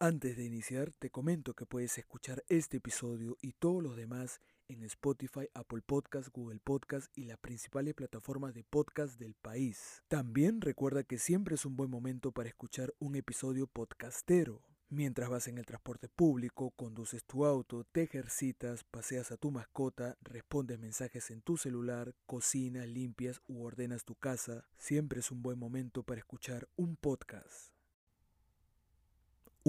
Antes de iniciar, te comento que puedes escuchar este episodio y todos los demás en Spotify, Apple Podcast, Google Podcast y las principales plataformas de podcast del país. También recuerda que siempre es un buen momento para escuchar un episodio podcastero. Mientras vas en el transporte público, conduces tu auto, te ejercitas, paseas a tu mascota, respondes mensajes en tu celular, cocinas, limpias u ordenas tu casa, siempre es un buen momento para escuchar un podcast.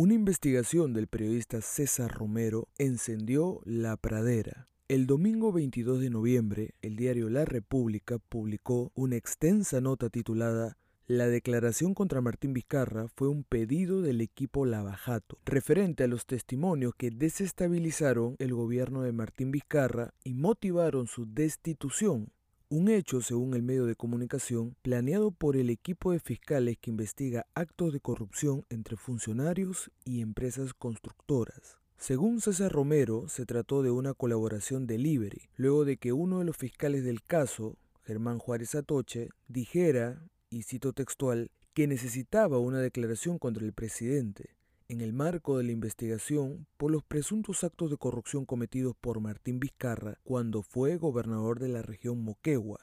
Una investigación del periodista César Romero encendió la pradera. El domingo 22 de noviembre, el diario La República publicó una extensa nota titulada la declaración contra Martín Vizcarra fue un pedido del equipo Lavajato, referente a los testimonios que desestabilizaron el gobierno de Martín Vizcarra y motivaron su destitución. Un hecho, según el medio de comunicación, planeado por el equipo de fiscales que investiga actos de corrupción entre funcionarios y empresas constructoras. Según César Romero, se trató de una colaboración delivery, luego de que uno de los fiscales del caso, Germán Juárez Atoche, dijera, y cito textual, que necesitaba una declaración contra el presidente en el marco de la investigación por los presuntos actos de corrupción cometidos por Martín Vizcarra cuando fue gobernador de la región Moquegua.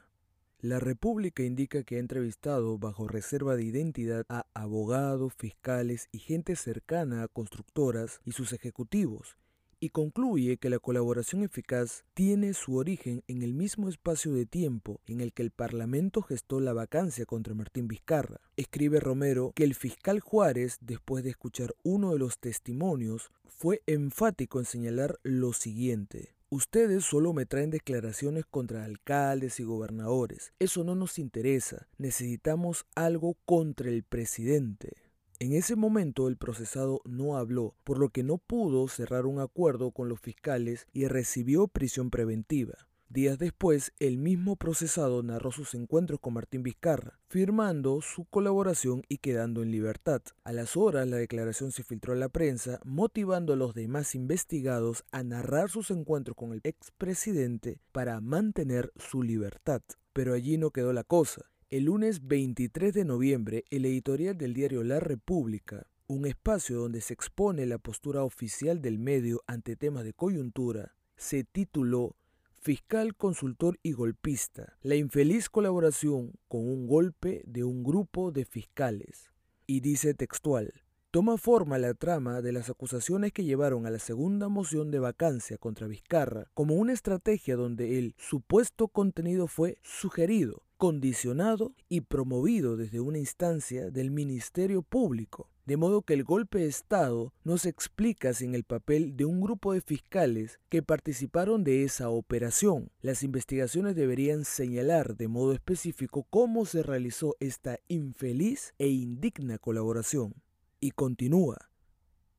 La República indica que ha entrevistado bajo reserva de identidad a abogados, fiscales y gente cercana a constructoras y sus ejecutivos, y concluye que la colaboración eficaz tiene su origen en el mismo espacio de tiempo en el que el Parlamento gestó la vacancia contra Martín Vizcarra. Escribe Romero que el fiscal Juárez, después de escuchar uno de los testimonios, fue enfático en señalar lo siguiente. Ustedes solo me traen declaraciones contra alcaldes y gobernadores. Eso no nos interesa. Necesitamos algo contra el presidente. En ese momento el procesado no habló, por lo que no pudo cerrar un acuerdo con los fiscales y recibió prisión preventiva. Días después, el mismo procesado narró sus encuentros con Martín Vizcarra, firmando su colaboración y quedando en libertad. A las horas, la declaración se filtró a la prensa, motivando a los demás investigados a narrar sus encuentros con el expresidente para mantener su libertad. Pero allí no quedó la cosa. El lunes 23 de noviembre, el editorial del diario La República, un espacio donde se expone la postura oficial del medio ante temas de coyuntura, se tituló Fiscal, consultor y golpista, la infeliz colaboración con un golpe de un grupo de fiscales. Y dice textual, toma forma la trama de las acusaciones que llevaron a la segunda moción de vacancia contra Vizcarra como una estrategia donde el supuesto contenido fue sugerido condicionado y promovido desde una instancia del Ministerio Público, de modo que el golpe de Estado no se explica sin el papel de un grupo de fiscales que participaron de esa operación. Las investigaciones deberían señalar de modo específico cómo se realizó esta infeliz e indigna colaboración. Y continúa.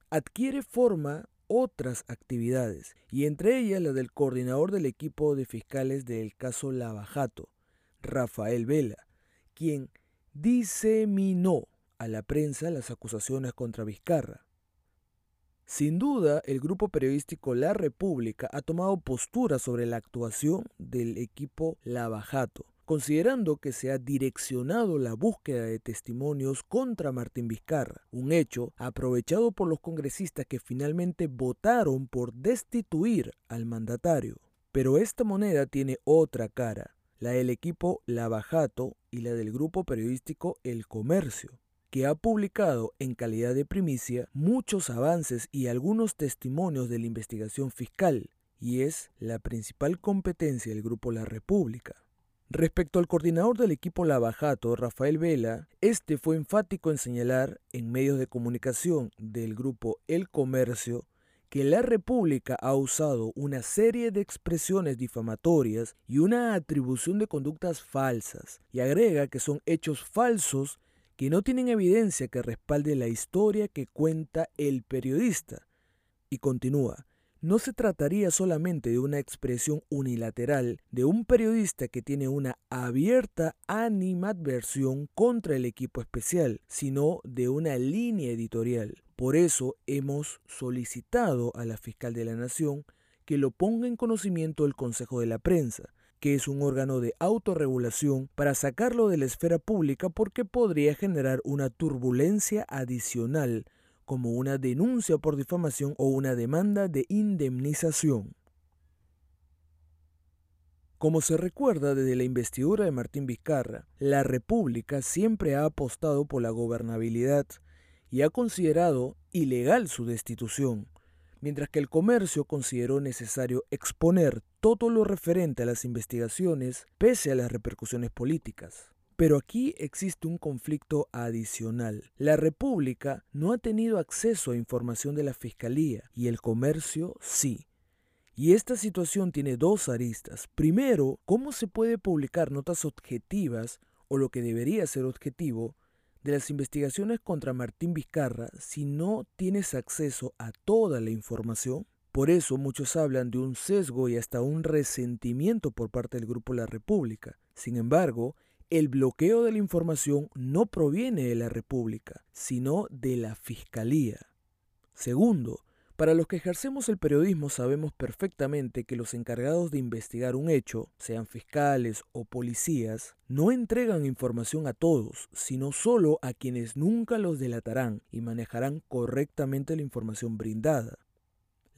Adquiere forma otras actividades, y entre ellas la del coordinador del equipo de fiscales del caso Lavajato, Rafael Vela, quien diseminó a la prensa las acusaciones contra Vizcarra. Sin duda, el grupo periodístico La República ha tomado postura sobre la actuación del equipo Lavajato, considerando que se ha direccionado la búsqueda de testimonios contra Martín Vizcarra, un hecho aprovechado por los congresistas que finalmente votaron por destituir al mandatario. Pero esta moneda tiene otra cara la del equipo Lavajato y la del grupo periodístico El Comercio, que ha publicado en calidad de primicia muchos avances y algunos testimonios de la investigación fiscal, y es la principal competencia del grupo La República. Respecto al coordinador del equipo Lavajato, Rafael Vela, este fue enfático en señalar en medios de comunicación del grupo El Comercio que la República ha usado una serie de expresiones difamatorias y una atribución de conductas falsas, y agrega que son hechos falsos que no tienen evidencia que respalde la historia que cuenta el periodista. Y continúa, no se trataría solamente de una expresión unilateral de un periodista que tiene una abierta animadversión contra el equipo especial, sino de una línea editorial. Por eso hemos solicitado a la fiscal de la Nación que lo ponga en conocimiento del Consejo de la Prensa, que es un órgano de autorregulación, para sacarlo de la esfera pública porque podría generar una turbulencia adicional como una denuncia por difamación o una demanda de indemnización. Como se recuerda desde la investidura de Martín Vizcarra, la República siempre ha apostado por la gobernabilidad y ha considerado ilegal su destitución, mientras que el comercio consideró necesario exponer todo lo referente a las investigaciones pese a las repercusiones políticas. Pero aquí existe un conflicto adicional. La República no ha tenido acceso a información de la Fiscalía y el comercio sí. Y esta situación tiene dos aristas. Primero, ¿cómo se puede publicar notas objetivas o lo que debería ser objetivo de las investigaciones contra Martín Vizcarra si no tienes acceso a toda la información? Por eso muchos hablan de un sesgo y hasta un resentimiento por parte del Grupo La República. Sin embargo, el bloqueo de la información no proviene de la República, sino de la Fiscalía. Segundo, para los que ejercemos el periodismo sabemos perfectamente que los encargados de investigar un hecho, sean fiscales o policías, no entregan información a todos, sino solo a quienes nunca los delatarán y manejarán correctamente la información brindada.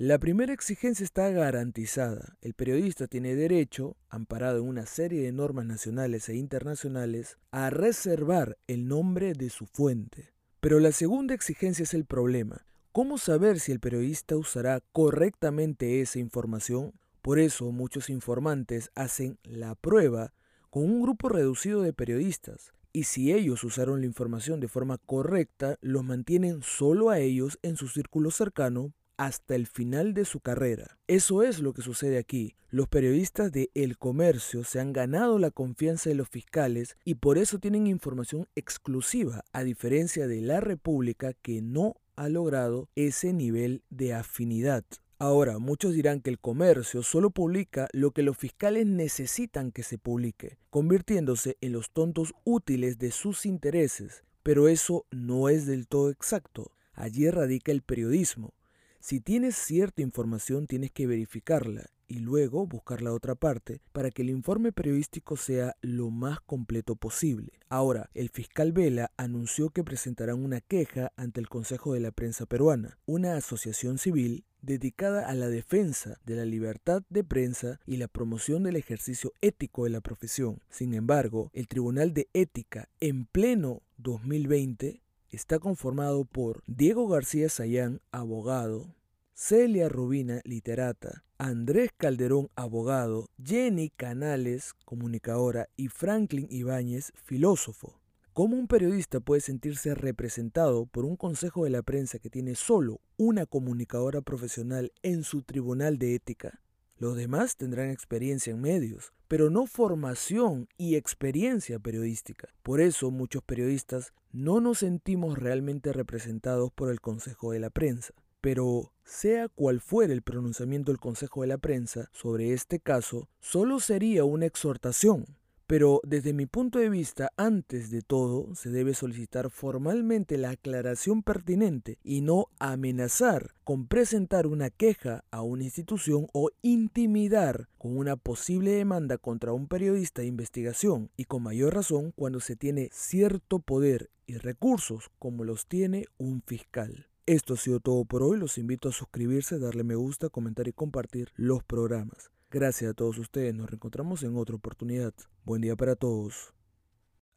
La primera exigencia está garantizada. El periodista tiene derecho, amparado en una serie de normas nacionales e internacionales, a reservar el nombre de su fuente. Pero la segunda exigencia es el problema. ¿Cómo saber si el periodista usará correctamente esa información? Por eso muchos informantes hacen la prueba con un grupo reducido de periodistas, y si ellos usaron la información de forma correcta, los mantienen solo a ellos en su círculo cercano hasta el final de su carrera. Eso es lo que sucede aquí. Los periodistas de El Comercio se han ganado la confianza de los fiscales y por eso tienen información exclusiva, a diferencia de la República que no ha logrado ese nivel de afinidad. Ahora, muchos dirán que el comercio solo publica lo que los fiscales necesitan que se publique, convirtiéndose en los tontos útiles de sus intereses, pero eso no es del todo exacto. Allí radica el periodismo. Si tienes cierta información tienes que verificarla y luego buscar la otra parte para que el informe periodístico sea lo más completo posible. Ahora, el fiscal Vela anunció que presentarán una queja ante el Consejo de la Prensa Peruana, una asociación civil dedicada a la defensa de la libertad de prensa y la promoción del ejercicio ético de la profesión. Sin embargo, el Tribunal de Ética en pleno 2020 está conformado por Diego García Sayán, abogado, Celia Rubina, literata, Andrés Calderón, abogado, Jenny Canales, comunicadora, y Franklin Ibáñez, filósofo. ¿Cómo un periodista puede sentirse representado por un consejo de la prensa que tiene solo una comunicadora profesional en su tribunal de ética? Los demás tendrán experiencia en medios, pero no formación y experiencia periodística. Por eso muchos periodistas no nos sentimos realmente representados por el Consejo de la Prensa. Pero sea cual fuera el pronunciamiento del Consejo de la Prensa sobre este caso, solo sería una exhortación. Pero desde mi punto de vista, antes de todo, se debe solicitar formalmente la aclaración pertinente y no amenazar con presentar una queja a una institución o intimidar con una posible demanda contra un periodista de investigación y con mayor razón cuando se tiene cierto poder y recursos como los tiene un fiscal. Esto ha sido todo por hoy. Los invito a suscribirse, darle me gusta, comentar y compartir los programas. Gracias a todos ustedes. Nos reencontramos en otra oportunidad. Buen día para todos.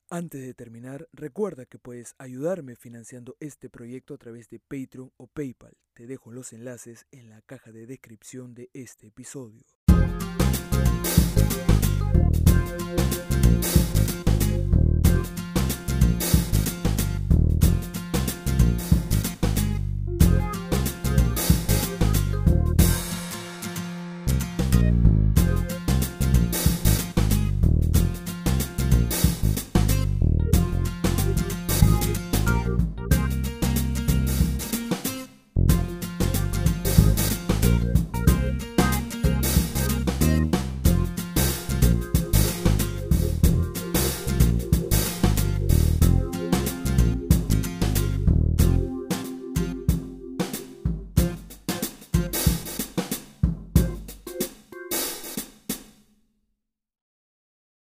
Antes de terminar, recuerda que puedes ayudarme financiando este proyecto a través de Patreon o PayPal. Te dejo los enlaces en la caja de descripción de este episodio.